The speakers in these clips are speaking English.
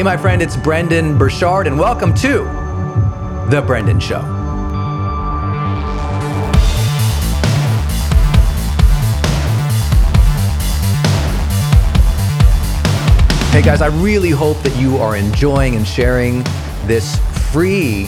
Hey, my friend, it's Brendon Burchard, and welcome to The Brendon Show. Hey, guys, I really hope that you are enjoying and sharing this free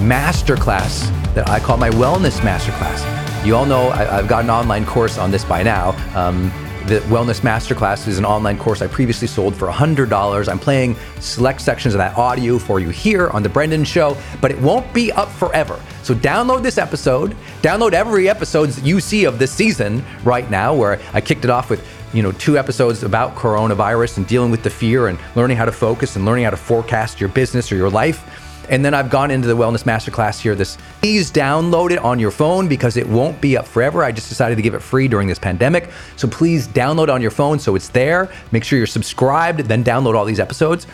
masterclass that I call my Wellness Masterclass. You all know I, have got an online course on this by now. Um, the Wellness Masterclass is an online course I previously sold for $100. I'm playing select sections of that audio for you here on The Brendon Show, but it won't be up forever. So download this episode, download every episode you see of this season right now, where I kicked it off with you know two episodes about coronavirus and dealing with the fear and learning how to focus and learning how to forecast your business or your life and then I've gone into the Wellness Masterclass here. This please download it on your phone because it won't be up forever. I just decided to give it free during this pandemic. So please download on your phone so it's there. Make sure you're subscribed, then download all these episodes.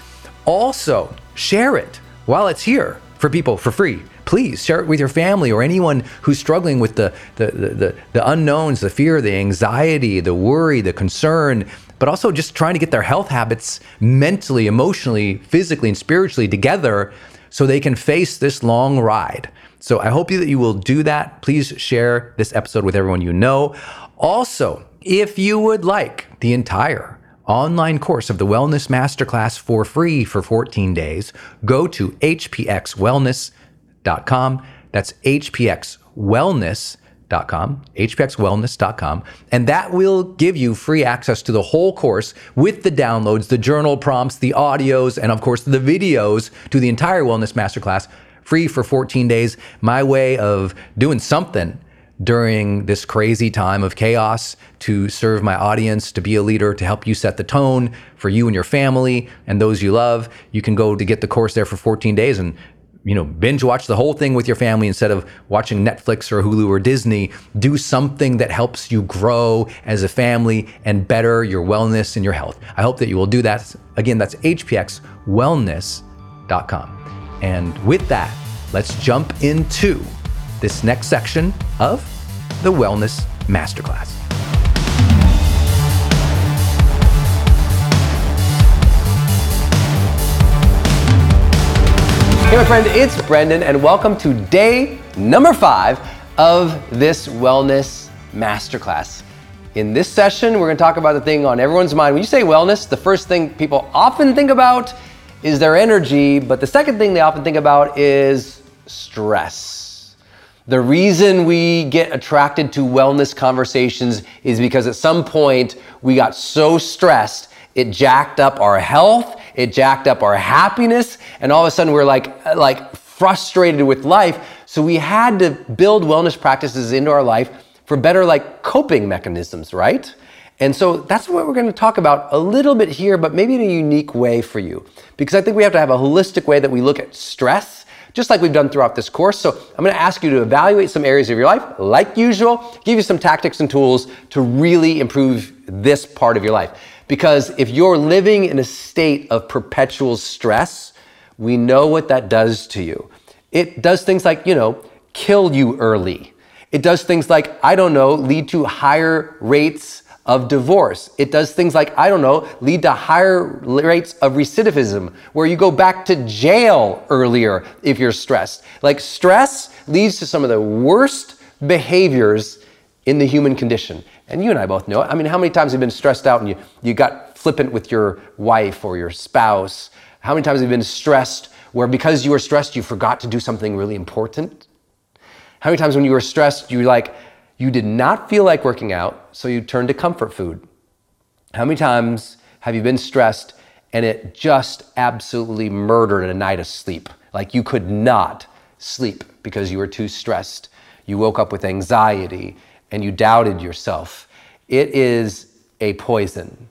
Also, share it while it's here for people for free. Please share it with your family or anyone who's struggling with the, the, the, the, the unknowns, the fear, the anxiety, the worry, the concern, but also just trying to get their health habits mentally, emotionally, physically, and spiritually together so they can face this long ride. So I hope that you will do that. Please share this episode with everyone you know. Also, If you would like the entire online course of the Wellness Masterclass for free for 14 days, go to hpxwellness.com. That's hpxwellness.com, hpxwellness.com, and that will give you free access to the whole course with the downloads, the journal prompts, the audios, and of course the videos to the entire Wellness Masterclass free for 14 days. My way of doing something during this crazy time of chaos to serve my audience, to be a leader, to help you set the tone for you and your family and those you love. You can go to get the course there for 14 days and you know binge watch the whole thing with your family instead of watching Netflix or Hulu or Disney. Do something that helps you grow as a family and better your wellness and your health. I hope that you will do that. Again, that's hpxwellness.com. And with that, let's jump into this next section of the Wellness Masterclass. Hey, my friend, it's Brendon, and welcome to day number five of this Wellness Masterclass. In this session, we're going to talk about the thing on everyone's mind. When you say wellness, the first thing people often think about is their energy, but the second thing they often think about is stress. The reason we get attracted to wellness conversations is because at some point we got so stressed, it jacked up our health, it jacked up our happiness, and all of a sudden we're like, like frustrated with life. So we had to build wellness practices into our life for better like coping mechanisms, right? And so that's what we're going to talk about a little bit here, but maybe in a unique way for you. Because I think we have to have a holistic way that we look at stress, just like we've done throughout this course. So I'm going to ask you to evaluate some areas of your life, like usual, give you some tactics and tools to really improve this part of your life. Because if you're living in a state of perpetual stress, we know what that does to you. It does things like, you know, kill you early. It does things like, I don't know, lead to higher rates of divorce. It does things like, I don't know, lead to higher rates of recidivism, where you go back to jail earlier if you're stressed. Like, stress leads to some of the worst behaviors in the human condition. And you and I both know it. I mean, how many times have you been stressed out and you, you got flippant with your wife or your spouse? How many times have you been stressed where because you were stressed, you forgot to do something really important? How many times when you were stressed, you like, you did not feel like working out, so you turned to comfort food? How many times have you been stressed and it just absolutely murdered a night of sleep? Like you could not sleep because you were too stressed. You woke up with anxiety and you doubted yourself. It is a poison.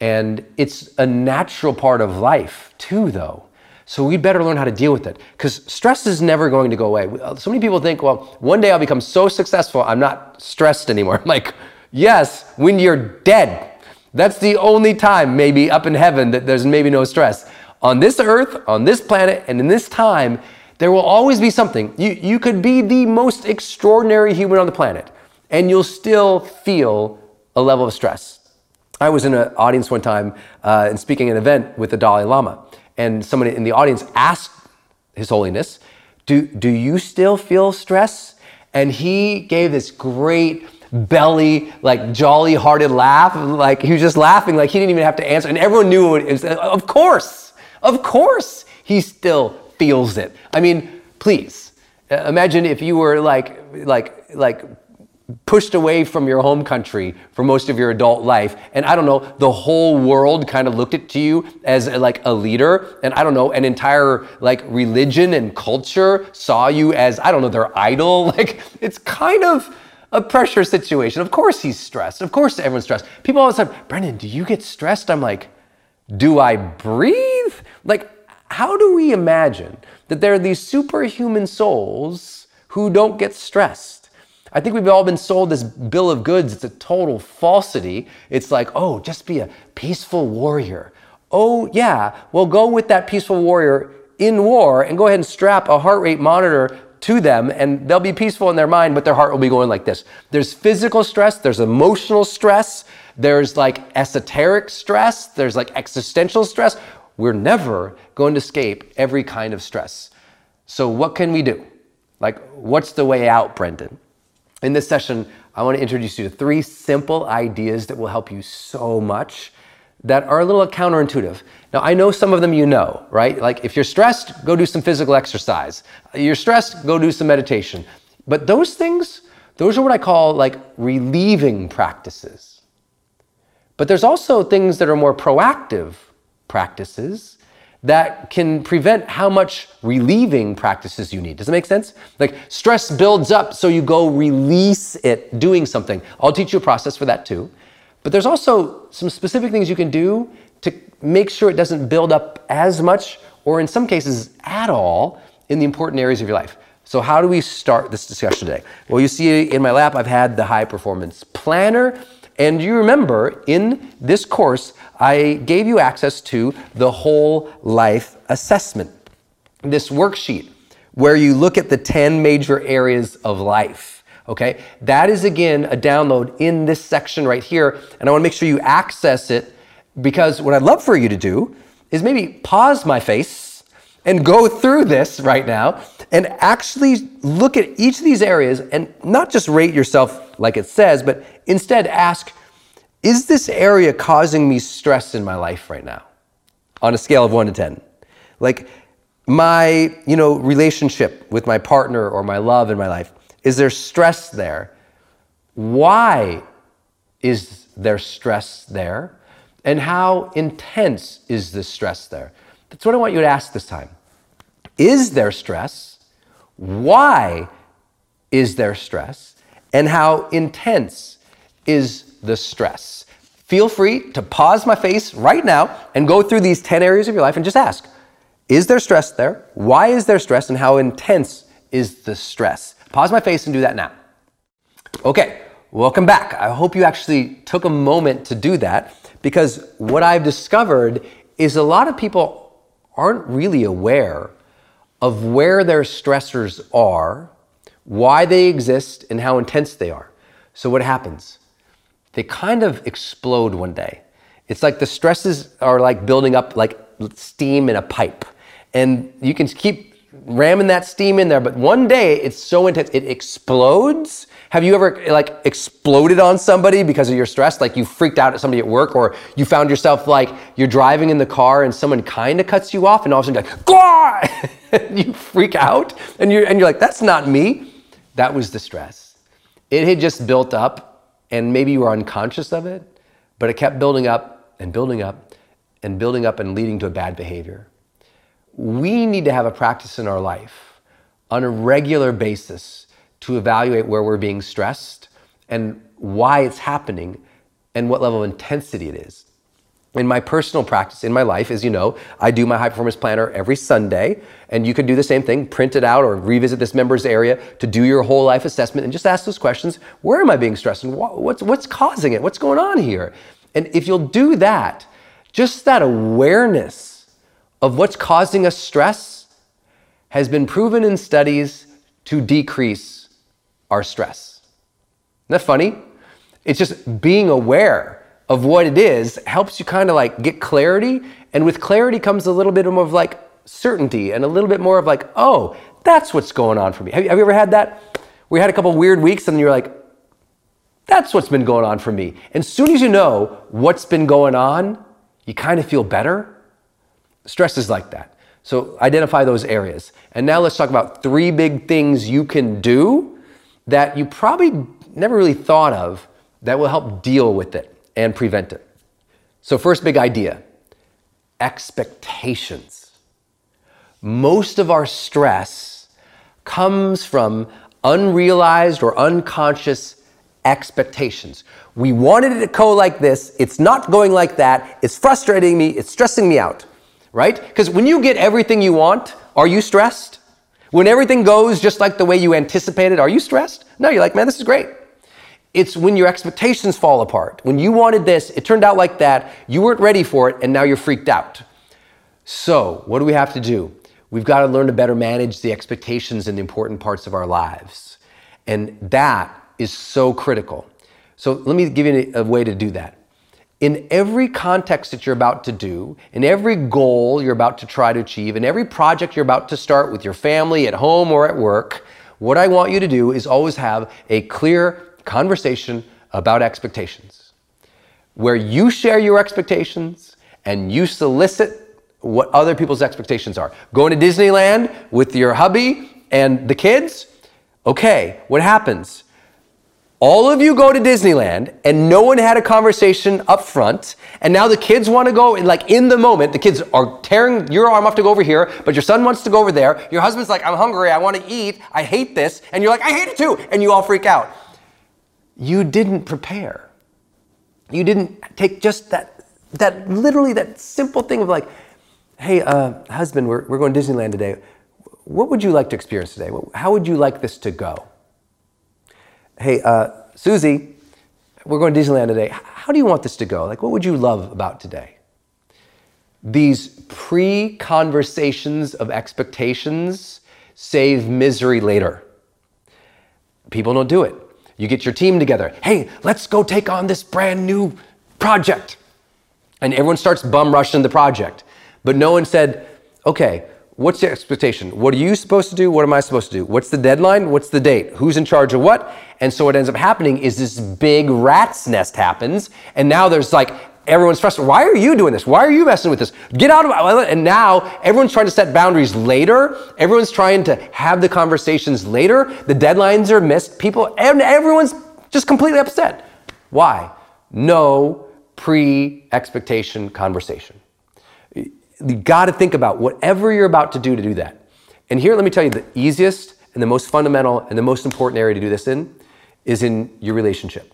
And it's a natural part of life too, though. So we better learn how to deal with it because stress is never going to go away. Uh, so many people think, well, one day I'll become so successful, I'm not stressed anymore. I'm like, yes, when you're dead. That's the only time, maybe up in heaven, that there's maybe no stress. On this earth, on this planet, and in this time, there will always be something. You, you could be the most extraordinary human on the planet and you'll still feel a level of stress. I was in an audience one time uh, and speaking at an event with the Dalai Lama, and someone in the audience asked His Holiness, do, do you still feel stress? And he gave this great belly, like jolly hearted laugh. Like he was just laughing, like he didn't even have to answer. And everyone knew it was, of course, of course, he still feels it. I mean, please imagine if you were like, like, like pushed away from your home country for most of your adult life. And i don't know the whole world kind of looked at you as uh, like a leader. And i don't know an entire like religion and culture saw you as i don't know their idol. Like it's kind of a pressure situation. Of course he's stressed. Of course everyone's stressed. People all of brendon do you get stressed? I'm like do i breathe? Like how do we imagine that there are these superhuman souls who don't get stressed I think we've all been sold this bill of goods. It's a total falsity. It's like, oh, just be a peaceful warrior. Oh, yeah, well, go with that peaceful warrior in war and go ahead and strap a heart rate monitor to them and they'll be peaceful in their mind, but their heart will be going like this. There's physical stress, there's emotional stress, there's like esoteric stress, there's like existential stress. We're never going to escape every kind of stress. So, what can we do? Like, what's the way out, Brendon? In this session, I want to introduce you to three simple ideas that will help you so much that are a little counterintuitive. Now, I know some of them you know, right? Like if you're stressed, go do some physical exercise. You're stressed, go do some meditation. But those things, those are what I call like relieving practices. But there's also things that are more proactive practices that can prevent how much relieving practices you need. Does it make sense? Like stress builds up, so you go release it doing something. I'll teach you a process for that too. But there's also some specific things you can do to make sure it doesn't build up as much, or in some cases at all, in the important areas of your life. So, how do we start this discussion today? Well, you see in my lap, I've had the high performance planner. And you remember in this course, I gave you access to the whole life assessment, this worksheet where you look at the 10 major areas of life. Okay, that is again a download in this section right here. And I want to make sure you access it because what I'd love for you to do is maybe pause my face and go through this right now and actually look at each of these areas and not just rate yourself like it says, but instead ask, is this area causing me stress in my life right now? On a scale of one to 10. Like my, you know, relationship with my partner or my love in my life, is there stress there? Why is there stress there? And how intense is this stress there? That's what I want you to ask this time. Is there stress? Why is there stress? And how intense is the stress? Feel free to pause my face right now and go through these 10 areas of your life and just ask Is there stress there? Why is there stress? And how intense is the stress? Pause my face and do that now. Okay, welcome back. I hope you actually took a moment to do that because what I've discovered is a lot of people aren't really aware of where their stressors are, why they exist, and how intense they are. So, what happens? They kind of explode one day. It's like the stresses are like building up like steam in a pipe. And you can keep ramming that steam in there, but one day it's so intense, it explodes have you ever like exploded on somebody because of your stress? Like you freaked out at somebody at work, or you found yourself like you're driving in the car and someone kind of cuts you off, and all of a sudden like, you freak out, and you're and you're like, that's not me. That was the stress. It had just built up, and maybe you were unconscious of it, but it kept building up and building up and building up and leading to a bad behavior. We need to have a practice in our life on a regular basis to evaluate where we're being stressed and why it's happening and what level of intensity it is. In my personal practice, in my life, as you know, I do my high performance planner every Sunday, and you can do the same thing, print it out or revisit this members area to do your whole life assessment and just ask those questions. Where am I being stressed and what's, what's causing it? What's going on here? And if you'll do that, just that awareness of what's causing us stress has been proven in studies to decrease our stress. Isn't that funny? It's just being aware of what it is helps you kind of like get clarity. And with clarity comes a little bit more of like certainty and a little bit more of like, oh, that's what's going on for me. Have you, have you ever had that? We had a couple weird weeks and you're like, that's what's been going on for me. And as soon as you know what's been going on, you kind of feel better. Stress is like that. So identify those areas. And now let's talk about three big things you can do that you probably never really thought of that will help deal with it and prevent it. So, first big idea expectations. Most of our stress comes from unrealized or unconscious expectations. We wanted it to go like this, it's not going like that, it's frustrating me, it's stressing me out, right? Because when you get everything you want, are you stressed? When everything goes just like the way you anticipated, are you stressed? No, you're like, man, this is great. It's when your expectations fall apart. When you wanted this, it turned out like that, you weren't ready for it, and now you're freaked out. So, what do we have to do? We've got to learn to better manage the expectations in the important parts of our lives. And that is so critical. So, let me give you a way to do that in every context that you're about to do, in every goal you're about to try to achieve, in every project you're about to start with your family, at home, or at work, what I want you to do is always have a clear conversation about expectations, where you share your expectations and you solicit what other people's expectations are. Going to Disneyland with your hubby and the kids, okay, what happens? All of you go to Disneyland and no one had a conversation up front, and now the kids want to go, and like in the moment, the kids are tearing your arm off to go over here, but your son wants to go over there. Your husband's like, I'm hungry, I want to eat, I hate this, and you're like, I hate it too, and you all freak out. You didn't prepare. You didn't take just that, that literally that simple thing of like, hey, uh, husband, we're, we're going to Disneyland today. What would you like to experience today? How would you like this to go? Hey, uh, Susie, we're going to Disneyland today. How do you want this to go? Like, what would you love about today? These pre conversations of expectations save misery later. People don't do it. You get your team together. Hey, let's go take on this brand new project. And everyone starts bum rushing the project. But no one said, okay, what's the expectation? What are you supposed to do? What am I supposed to do? What's the deadline? What's the date? Who's in charge of what? And so what ends up happening is this big rat's nest happens, and now there's like everyone's frustrated. Why are you doing this? Why are you messing with this? Get out of it. And now everyone's trying to set boundaries later. Everyone's trying to have the conversations later. The deadlines are missed. People, and everyone's just completely upset. Why? No pre expectation conversation you got to think about whatever you're about to do to do that. And here, let me tell you the easiest and the most fundamental and the most important area to do this in is in your relationship.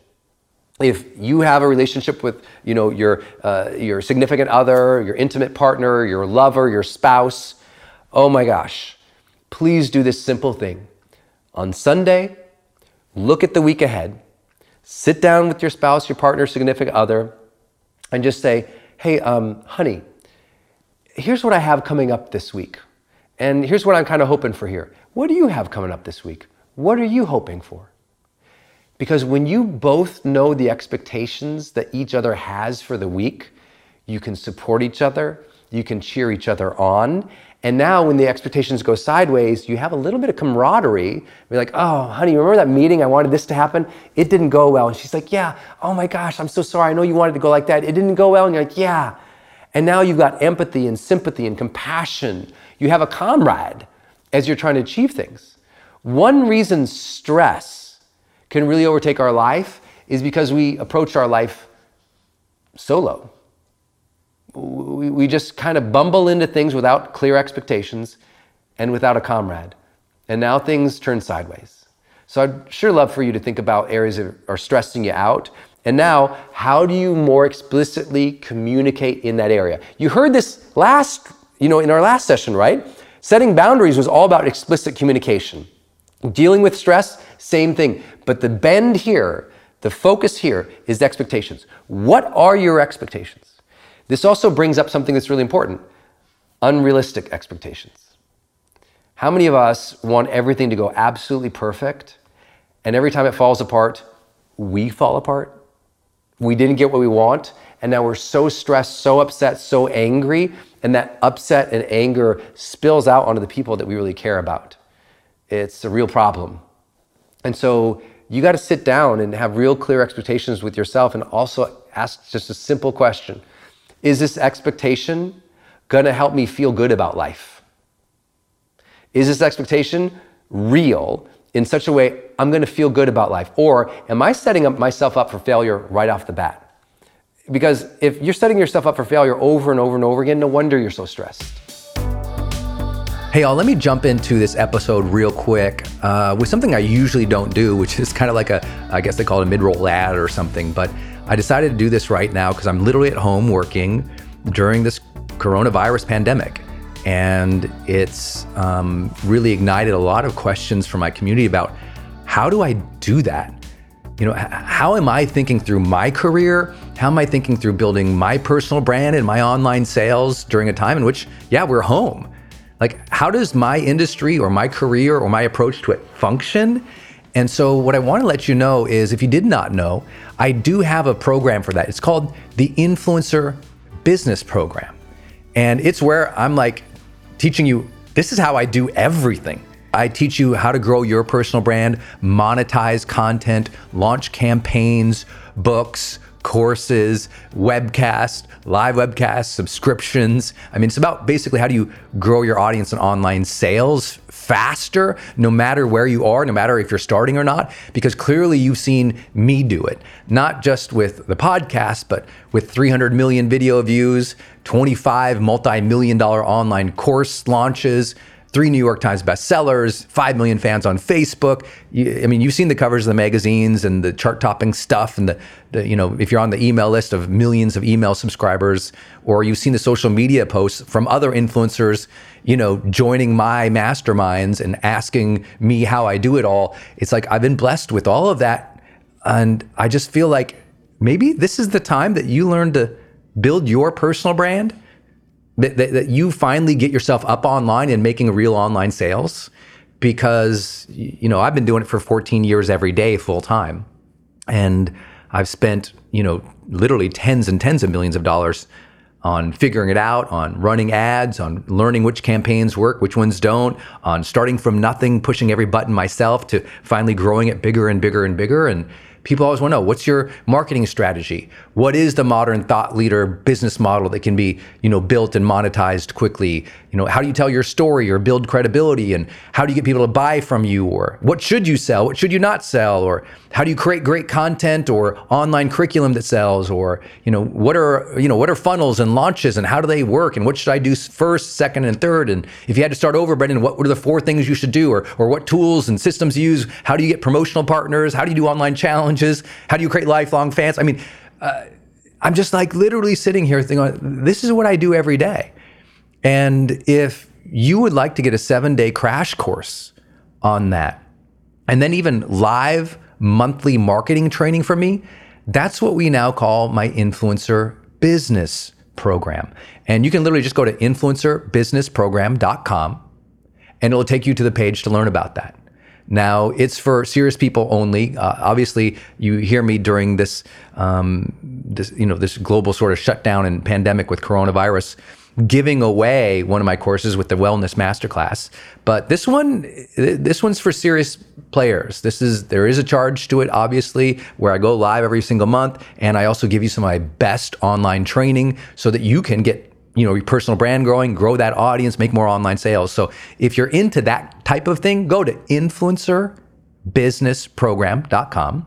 If you have a relationship with, you know, your uh, your significant other, your intimate partner, your lover, your spouse, oh my gosh, please do this simple thing. On Sunday, look at the week ahead, sit down with your spouse, your partner, significant other, and just say, "Hey, um, honey, here's what I have coming up this week. And here's what I'm kind of hoping for here. What do you have coming up this week? What are you hoping for? Because when you both know the expectations that each other has for the week, you can support each other, you can cheer each other on. And now, when the expectations go sideways, you have a little bit of camaraderie. You're like, oh, honey, remember that meeting? I wanted this to happen. It didn't go well. And she's like, yeah, oh my gosh, I'm so sorry. I know you wanted to go like that. It didn't go well. And you're like, yeah. And now you've got empathy and sympathy and compassion. You have a comrade as you're trying to achieve things. One reason stress can really overtake our life is because we approach our life solo. We, just kind of bumble into things without clear expectations and without a comrade. And now things turn sideways. So I'd sure love for you to think about areas that are stressing you out and now, how do you more explicitly communicate in that area? You heard this last, you know, in our last session, right? Setting boundaries was all about explicit communication. Dealing with stress, same thing. But the bend here, the focus here is expectations. What are your expectations? This also brings up something that's really important unrealistic expectations. How many of us want everything to go absolutely perfect, and every time it falls apart, we fall apart? We didn't get what we want, and now we're so stressed, so upset, so angry, and that upset and anger spills out onto the people that we really care about. It's a real problem. And so you got to sit down and have real clear expectations with yourself and also ask just a simple question Is this expectation going to help me feel good about life? Is this expectation real in such a way I'm going to feel good about life? Or am I setting up myself up for failure right off the bat? Because if you're setting yourself up for failure over and over and over again, no wonder you're so stressed. Hey, y'all, let me jump into this episode real quick uh, with something I usually don't do, which is kind of like a, I guess they call it a mid roll ad or something. But I decided to do this right now because I'm literally at home working during this coronavirus pandemic. And it's um, really ignited a lot of questions from my community about how do I do that? You know, how am I thinking through my career? How am I thinking through building my personal brand and my online sales during a time in which, yeah, we're home? Like, how does my industry or my career or my approach to it function? And so, what I want to let you know is if you did not know, I do have a program for that. It's called the Influencer Business Program. And it's where I'm like teaching you this is how I do everything. I teach you how to grow your personal brand, monetize content, launch campaigns, books, courses, webcasts, live webcasts, subscriptions. I mean, it's about basically how do you grow your audience and online sales faster, no matter where you are, no matter if you're starting or not, because clearly you've seen me do it, not just with the podcast, but with 300 million video views, 25 multi million dollar online course launches three New York Times bestsellers, 5 million fans on Facebook. You, I mean, you've seen the covers of the magazines and the chart topping stuff and the, the, you know, if you're on the email list of millions of email subscribers or you've seen the social media posts from other influencers, you know, joining my masterminds and asking me how I do it all. It's like I've been blessed with all of that and I just feel like maybe this is the time that you learn to build your personal brand that, that, that you finally get yourself up online and making real online sales because you know I've been doing it for 14 years every day full time. And I've spent you know literally tens and tens of millions of dollars on figuring it out, on running ads, on learning which campaigns work, which ones don't, on starting from nothing, pushing every button myself to finally growing it bigger and bigger and bigger. And People always want to know what's your marketing strategy? What is the modern thought leader business model that can be, you know, built and monetized quickly? You know, how do you tell your story or build credibility and how do you get people to buy from you or what should you sell? What should you not sell? Or how do you create great content or online curriculum that sells or, you know, what are, you know, what are funnels and launches and how do they work and what should I do first, second and third? And if you had to start over, Brendon, what were the four things you should do or or what tools and systems you use? How do you get promotional partners? How do you do online challenges? challenges? How do you create lifelong fans? I mean, uh, I'm just like literally sitting here thinking, this is what I do every day. And if you would like to get a seven day crash course on that, and then even live monthly marketing training from me, that's what we now call my influencer business program. And you can literally just go to influencerbusinessprogram.com and it'll take you to the page to learn about that. Now, it's for serious people only. Uh, obviously, you hear me during this, um, this, you know, this global sort of shutdown and pandemic with coronavirus, giving away one of my courses with the Wellness Masterclass. But this one, this one's for serious players. This is there is a charge to it, obviously, where I go live every single month, and I also give you some of my best online training so that you can get you know, your personal brand growing, grow that audience, make more online sales. So if you're into that type of thing, go to influencerbusinessprogram.com.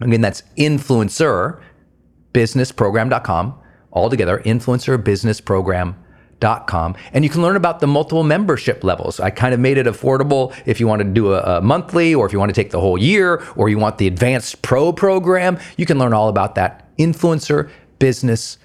Again, that's influencerbusinessprogram.com. All together, influencerbusinessprogram.com. And you can learn about the multiple membership levels. I kind of made it affordable if you want to do a, a monthly or if you want to take the whole year or you want the advanced pro program. You can learn all about that. Influencer Business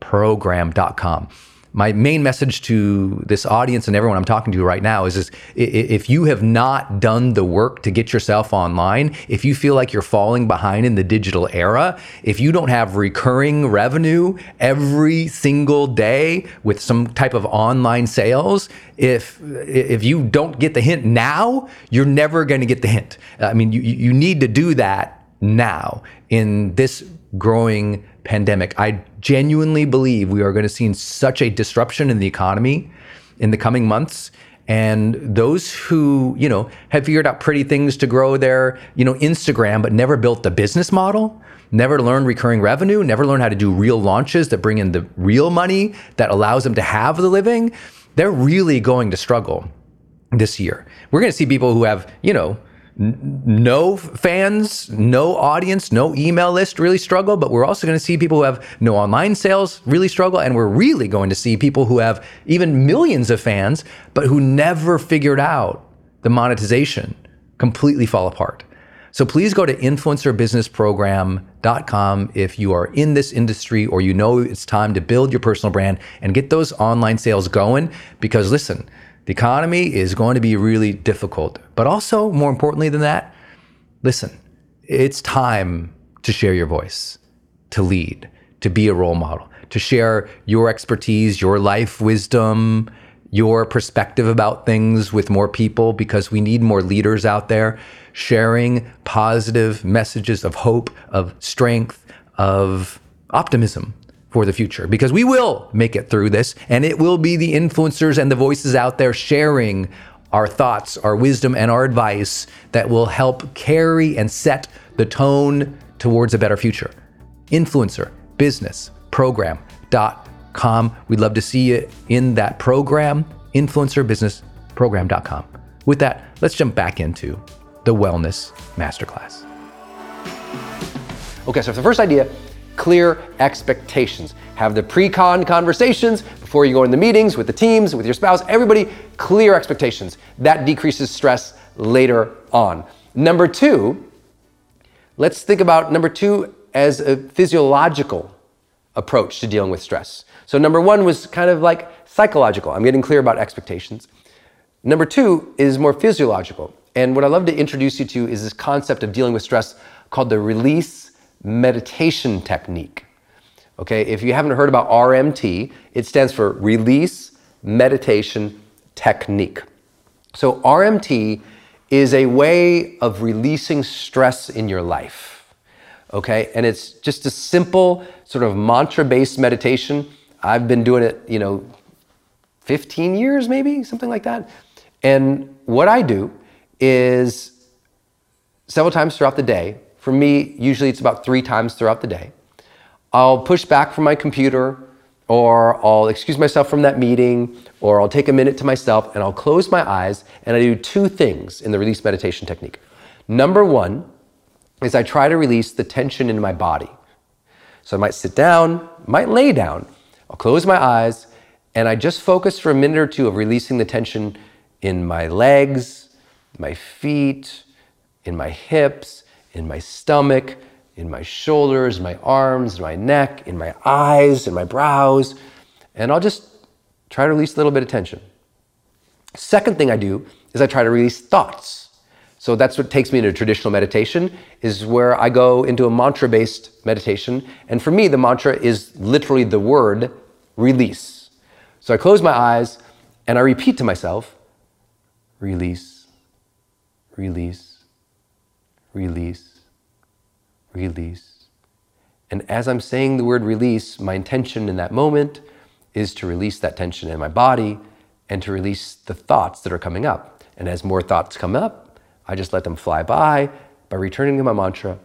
Influencerbusinessprogram.com my main message to this audience and everyone I'm talking to right now is, is if you have not done the work to get yourself online, if you feel like you're falling behind in the digital era, if you don't have recurring revenue every single day with some type of online sales, if if you don't get the hint now, you're never going to get the hint. I mean, you you need to do that now in this growing pandemic. I genuinely believe we are going to see such a disruption in the economy in the coming months. And those who, you know, have figured out pretty things to grow their, you know, Instagram, but never built the business model, never learned recurring revenue, never learned how to do real launches that bring in the real money that allows them to have the living, they're really going to struggle this year. We're going to see people who have, you know, no fans, no audience, no email list really struggle, but we're also going to see people who have no online sales really struggle. And we're really going to see people who have even millions of fans, but who never figured out the monetization completely fall apart. So please go to influencerbusinessprogram.com if you are in this industry or you know it's time to build your personal brand and get those online sales going. Because listen, the economy is going to be really difficult. But also, more importantly than that, listen, it's time to share your voice, to lead, to be a role model, to share your expertise, your life wisdom, your perspective about things with more people because we need more leaders out there sharing positive messages of hope, of strength, of optimism for the future because we will make it through this and it will be the influencers and the voices out there sharing our thoughts, our wisdom, and our advice that will help carry and set the tone towards a better future. Influencer business program.com. We'd love to see you in that program, influencerbusinessprogram.com. With that, let's jump back into the Wellness Masterclass. Okay, so the first idea clear expectations. Have the pre con conversations before you go in the meetings with the teams, with your spouse, everybody, clear expectations. That decreases stress later on. Number two, let's think about number two as a physiological approach to dealing with stress. So, number one was kind of like psychological. I'm getting clear about expectations. Number two is more physiological. And what I love to introduce you to is this concept of dealing with stress called the release meditation technique. Okay, if you haven't heard about RMT, it stands for Release Meditation Technique. So, RMT is a way of releasing stress in your life. Okay, and it's just a simple sort of mantra based meditation. I've been doing it, you know, 15 years maybe, something like that. And what I do is several times throughout the day, for me, usually it's about three times throughout the day. I'll push back from my computer, or I'll excuse myself from that meeting, or I'll take a minute to myself and I'll close my eyes and I do two things in the release meditation technique. Number one is I try to release the tension in my body. So I might sit down, might lay down, I'll close my eyes, and I just focus for a minute or two of releasing the tension in my legs, my feet, in my hips, in my stomach, in my shoulders, my arms, my neck, in my eyes, in my brows. And I'll just try to release a little bit of tension. Second thing I do is I try to release thoughts. So that's what takes me into traditional meditation is where I go into a mantra based meditation. And for me, the mantra is literally the word release. So I close my eyes and I repeat to myself, release, release, release, release. And as I'm saying the word release, my intention in that moment is to release that tension in my body and to release the thoughts that are coming up. And as more thoughts come up, I just let them fly by by returning to my mantra,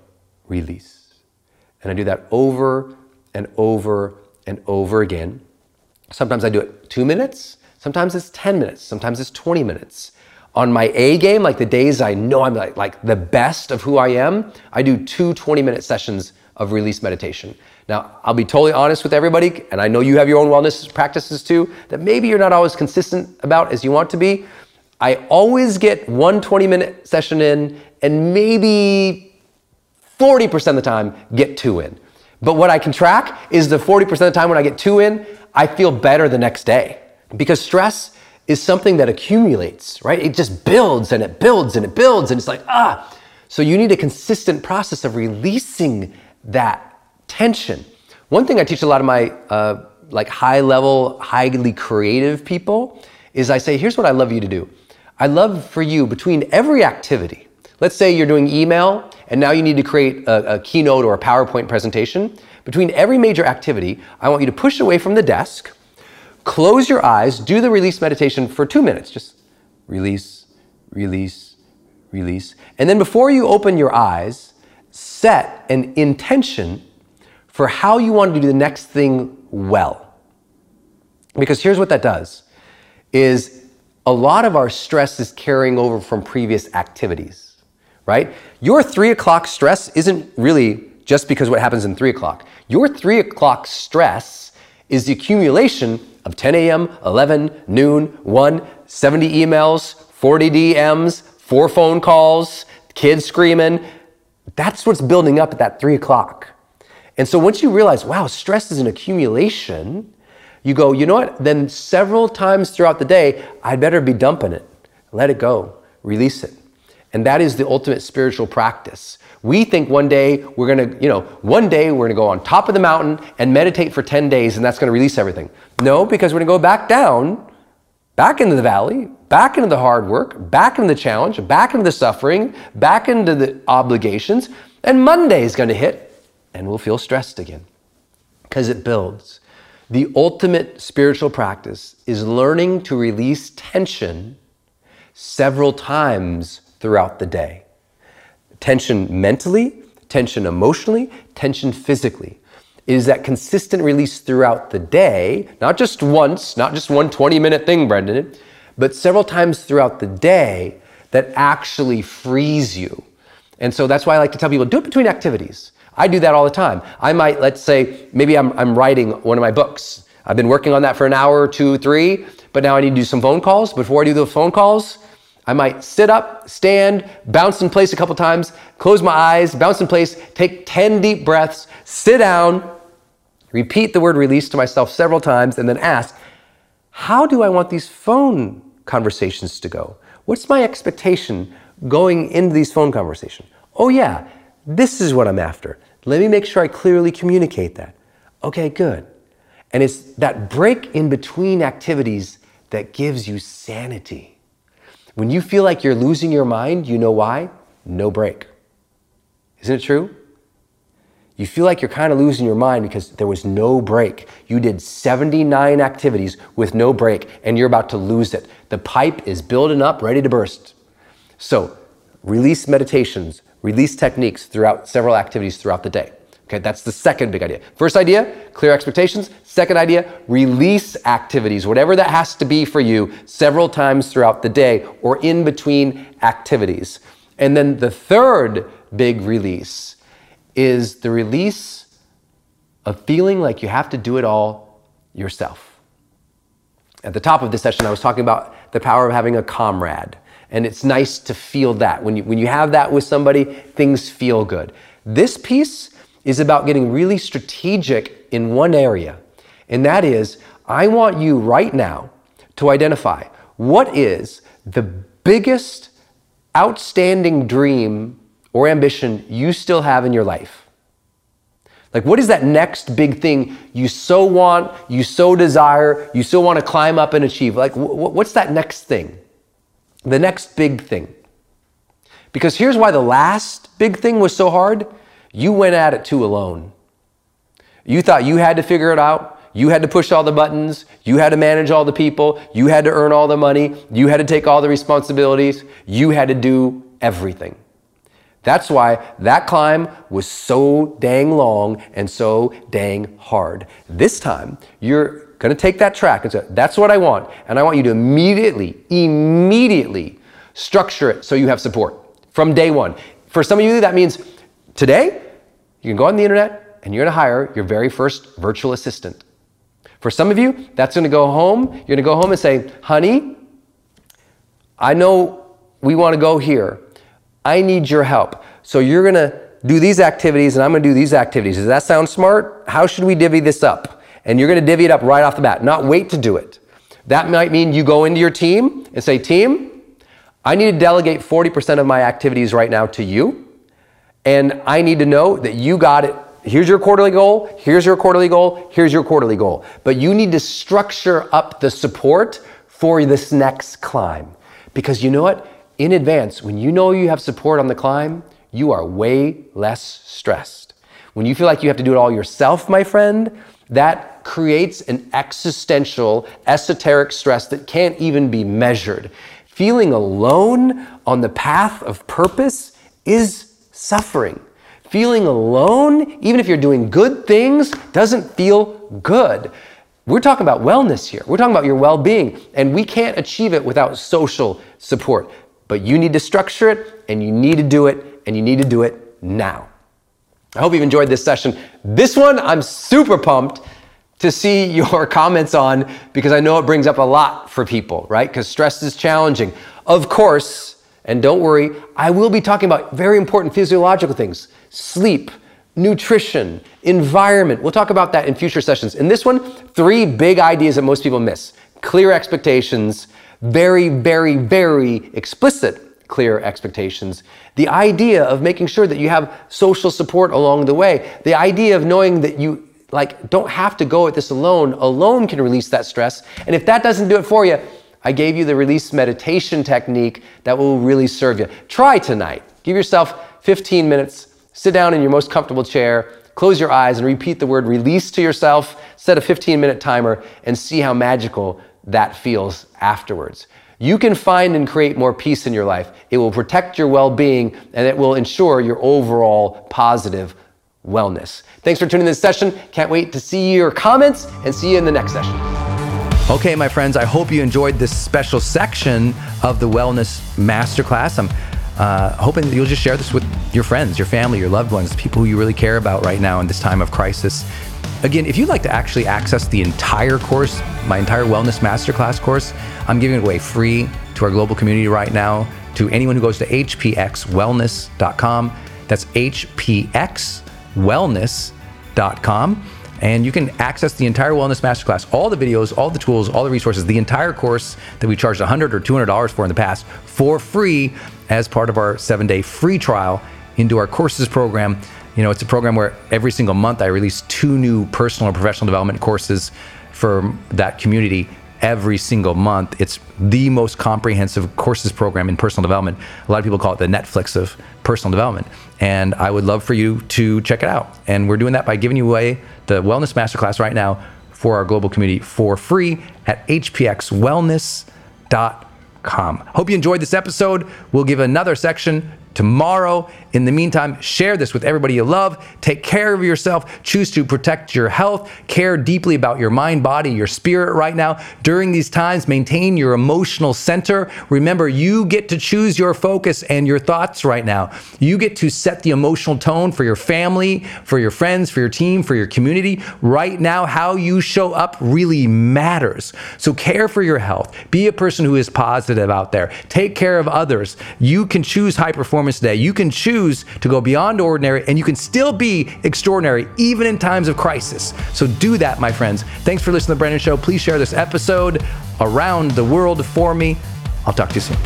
release. And I do that over and over and over again. Sometimes I do it two minutes, sometimes it's 10 minutes, sometimes it's 20 minutes. On my A game, like the days I know I'm like, like the best of who I am, I do two 20 minute sessions of release meditation. Now, I'll be totally honest with everybody, and I know you have your own wellness practices too, that maybe you're not always consistent about as you want to be. I always get one 20 minute session in, and maybe 40% of the time get two in. But what I can track is the 40% of the time when I get two in, I feel better the next day. Because stress is something that accumulates, right? It just builds and it builds and it builds, and it's like, ah. So you need a consistent process of releasing that tension. One thing I teach a lot of my uh, like high level, highly creative people is I say, here's what I love you to do. I love for you between every activity. Let's say you're doing email and now you need to create a, a keynote or a PowerPoint presentation. Between every major activity, I want you to push away from the desk Close your eyes, do the release meditation for two minutes. Just release, release, release. And then before you open your eyes, set an intention for how you want to do the next thing well. Because here's what that does is a lot of our stress is carrying over from previous activities, right? Your three o'clock stress isn't really just because what happens in three o'clock. Your three o'clock stress is the accumulation of 10 a.m., 11, noon, 1, 70 emails, 40 DMs, four phone calls, kids screaming. That's what's building up at that 3 o'clock. And so once you realize, wow, stress is an accumulation, you go, you know what? Then several times throughout the day, I'd better be dumping it. Let it go, release it. And that is the ultimate spiritual practice. We think one day we're gonna, you know, one day we're gonna go on top of the mountain and meditate for 10 days and that's gonna release everything. No, because we're gonna go back down, back into the valley, back into the hard work, back into the challenge, back into the suffering, back into the obligations, and Monday is gonna hit and we'll feel stressed again because it builds. The ultimate spiritual practice is learning to release tension several times throughout the day. Tension mentally, tension emotionally, tension physically. It is that consistent release throughout the day, not just once, not just one 20 minute thing, Brendon, but several times throughout the day that actually frees you. And so that's why I like to tell people do it between activities. I do that all the time. I might, let's say, maybe I'm, I'm writing one of my books. I've been working on that for an hour, two, three, but now I need to do some phone calls. Before I do the phone calls, I might sit up, stand, bounce in place a couple times, close my eyes, bounce in place, take 10 deep breaths, sit down, repeat the word release to myself several times, and then ask, how do I want these phone conversations to go? What's my expectation going into these phone conversations? Oh, yeah, this is what I'm after. Let me make sure I clearly communicate that. Okay, good. And it's that break in between activities that gives you sanity. When you feel like you're losing your mind, you know why? No break. Isn't it true? You feel like you're kind of losing your mind because there was no break. You did 79 activities with no break and you're about to lose it. The pipe is building up, ready to burst. So, release meditations, release techniques throughout several activities throughout the day. Okay, that's the second big idea. First idea, clear expectations. Second idea, release activities, whatever that has to be for you, several times throughout the day or in between activities. And then the third big release is the release of feeling like you have to do it all yourself. At the top of this session, I was talking about the power of having a comrade. And it's nice to feel that. When you, when you have that with somebody, things feel good. This piece is about getting really strategic in one area. And that is, I want you right now to identify what is the biggest outstanding dream or ambition you still have in your life? Like, what is that next big thing you so want, you so desire, you so want to climb up and achieve? Like, what's that next thing? The next big thing. Because here's why the last big thing was so hard you went at it too alone. You thought you had to figure it out. You had to push all the buttons. You had to manage all the people. You had to earn all the money. You had to take all the responsibilities. You had to do everything. That's why that climb was so dang long and so dang hard. This time, you're going to take that track and say, that's what I want. And I want you to immediately, immediately structure it so you have support from day one. For some of you, that means today, you can go on the internet and you're to hire your very first virtual assistant. For some of you, that's to go home. You're to go home and say, honey, I know we want to go here. I need your help. So you're to do these activities and I'm to do these activities. Does that sound smart? How should we divvy this up? And you're to divvy it up right off the bat, not wait to do it. That might mean you go into your team and say, Team, I need to delegate 40% of my activities right now to you. And I need to know that you got it. Here's your quarterly goal. Here's your quarterly goal. Here's your quarterly goal. But you need to structure up the support for this next climb. Because you know what? in advance, when you know you have support on the climb, you are way less stressed. When you feel like you have to do it all yourself, my friend, that creates an existential, esoteric stress that can't even be measured. Feeling alone on the path of purpose is suffering. Feeling alone, even if you're doing good things, doesn't feel good. We're talking about wellness here. We're talking about your well being, and we can't achieve it without social support. But you need to structure it and you need to do it and you need to do it now. I hope you've enjoyed this session. This one, I'm super pumped to see your comments on because I know it brings up a lot for people, right? Because stress is challenging. Of course, and don't worry, I will be talking about very important physiological things sleep, nutrition, environment. We'll talk about that in future sessions. In this one, three big ideas that most people miss clear expectations, very, very, very explicit clear expectations. The idea of making sure that you have social support along the way. The idea of knowing that you like don't have to go at this alone. Alone can release that stress. And if that doesn't do it for you, I gave you the release meditation technique that will really serve you. Try tonight. Give yourself 15 minutes. Sit down in your most comfortable chair. Close your eyes and repeat the word release to yourself. Set a 15 minute timer and see how magical that feels afterwards. you can find and create more peace in your life. It will protect your well being and it will ensure your overall positive wellness. Thanks for tuning in this session. Can't wait to see your comments and see you in the next session. Okay, my friends, I hope you enjoyed this special section of the Wellness Masterclass. I'm uh, hoping that you'll just share this with your friends, your family, your loved ones, people who you really care about right now in this time of crisis. Again, if you'd like to actually access the entire course, my entire Wellness Masterclass course, I'm giving it away free to our global community right now to anyone who goes to hpxwellness.com. That's hpxwellness.com. And you can access the entire Wellness Masterclass, all the videos, all the tools, all the resources, the entire course that we charged 100 or $200 for in the past for free as part of our seven day free trial into our courses program. You know, it's a program where every single month I release two new personal and professional development courses for that community every single month. It's the most comprehensive courses program in personal development. A lot of people call it the Netflix of personal development. And I would love for you to check it out. And we're doing that by giving you away the Wellness Masterclass right now for our global community for free at hpxwellness.com. Hope you enjoyed this episode. We'll give another section tomorrow. In the meantime, share this with everybody you love. Take care of yourself. Choose to protect your health. Care deeply about your mind, body, your spirit right now. During these times, maintain your emotional center. Remember, you get to choose your focus and your thoughts right now. You get to set the emotional tone for your family, for your friends, for your team, for your community. Right now, how you show up really matters. So care for your health. Be a person who is positive out there. Take care of others. You can choose high performance today. You can choose to go beyond ordinary and you can still be extraordinary even in times of crisis. So do that, my friends. Thanks for listening to The Brendon Show. Please share this episode around the world for me. I'll talk to you soon.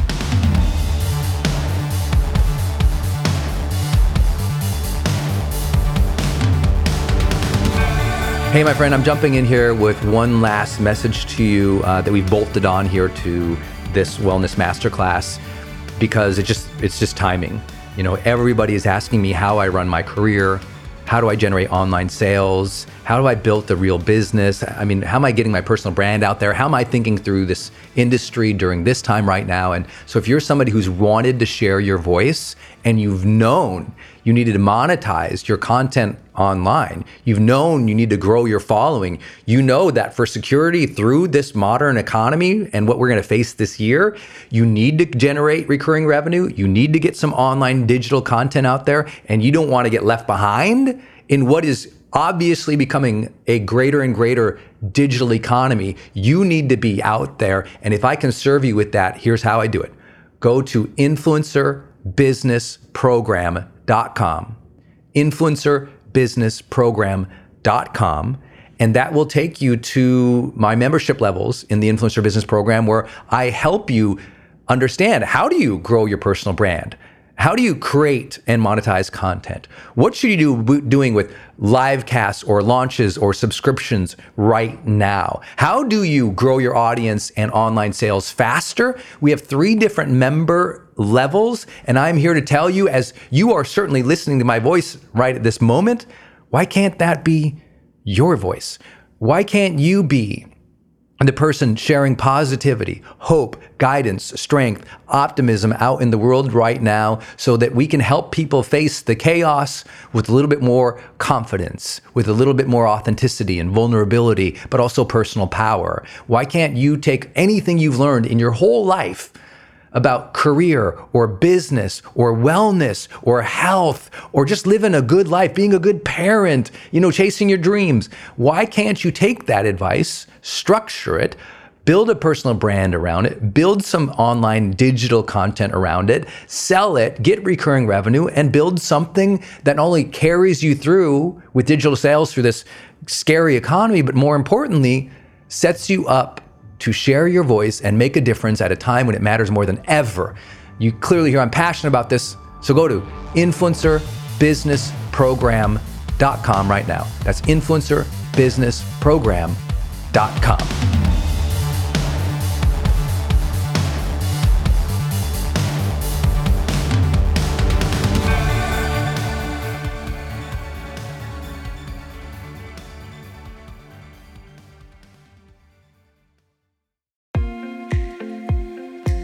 Hey, my friend, I'm jumping in here with one last message to you uh, that we've bolted on here to this wellness masterclass because it just it's just timing. You know, everybody is asking me how I run my career, how do I generate online sales, how do I build the real business? I mean, how am I getting my personal brand out there? How am I thinking through this industry during this time right now? And so if you're somebody who's wanted to share your voice and you've known you needed to monetize your content online. You've known you need to grow your following. You know that for security through this modern economy and what we're going to face this year, you need to generate recurring revenue. You need to get some online digital content out there, and you don't want to get left behind in what is obviously becoming a greater and greater digital economy. You need to be out there. And if I can serve you with that, here's how I do it go to influencerbusinessprogram.com influencerbusinessprogram.com. Influencerbusinessprogram.com. And that will take you to my membership levels in the Influencer Business Program where I help you understand how do you grow your personal brand? How do you create and monetize content? What should you do doing with live casts or launches or subscriptions right now? How do you grow your audience and online sales faster? We have three different member levels, and I'm here to tell you as you are certainly listening to my voice right at this moment, why can't that be your voice? Why can't you be the person sharing positivity, hope, guidance, strength, optimism out in the world right now so that we can help people face the chaos with a little bit more confidence, with a little bit more authenticity and vulnerability, but also personal power. Why can't you take anything you've learned in your whole life? About career or business or wellness or health or just living a good life, being a good parent, you know, chasing your dreams. Why can't you take that advice, structure it, build a personal brand around it, build some online digital content around it, sell it, get recurring revenue, and build something that not only carries you through with digital sales through this scary economy, but more importantly, sets you up to share your voice and make a difference at a time when it matters more than ever. You clearly hear I'm passionate about this, so go to influencerbusinessprogram.com right now. That's influencerbusinessprogram.com.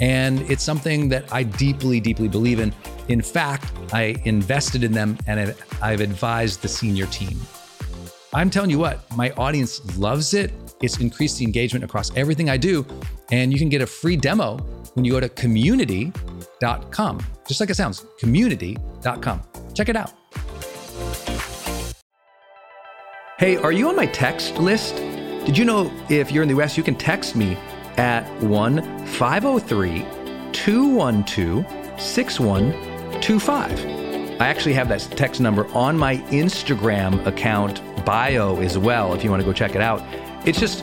And it's something that I deeply, deeply believe in. In fact, I invested in them and I've advised the senior team. I'm telling you what, my audience loves it. It's increased the engagement across everything I do. And you can get a free demo when you go to community.com. Just like it sounds, community.com. Check it out. Hey, are you on my text list? Did you know if you're in the US, you can text me at 1 503 212 6125. I actually have that text number on my Instagram account bio as well if you want to go check it out. It's just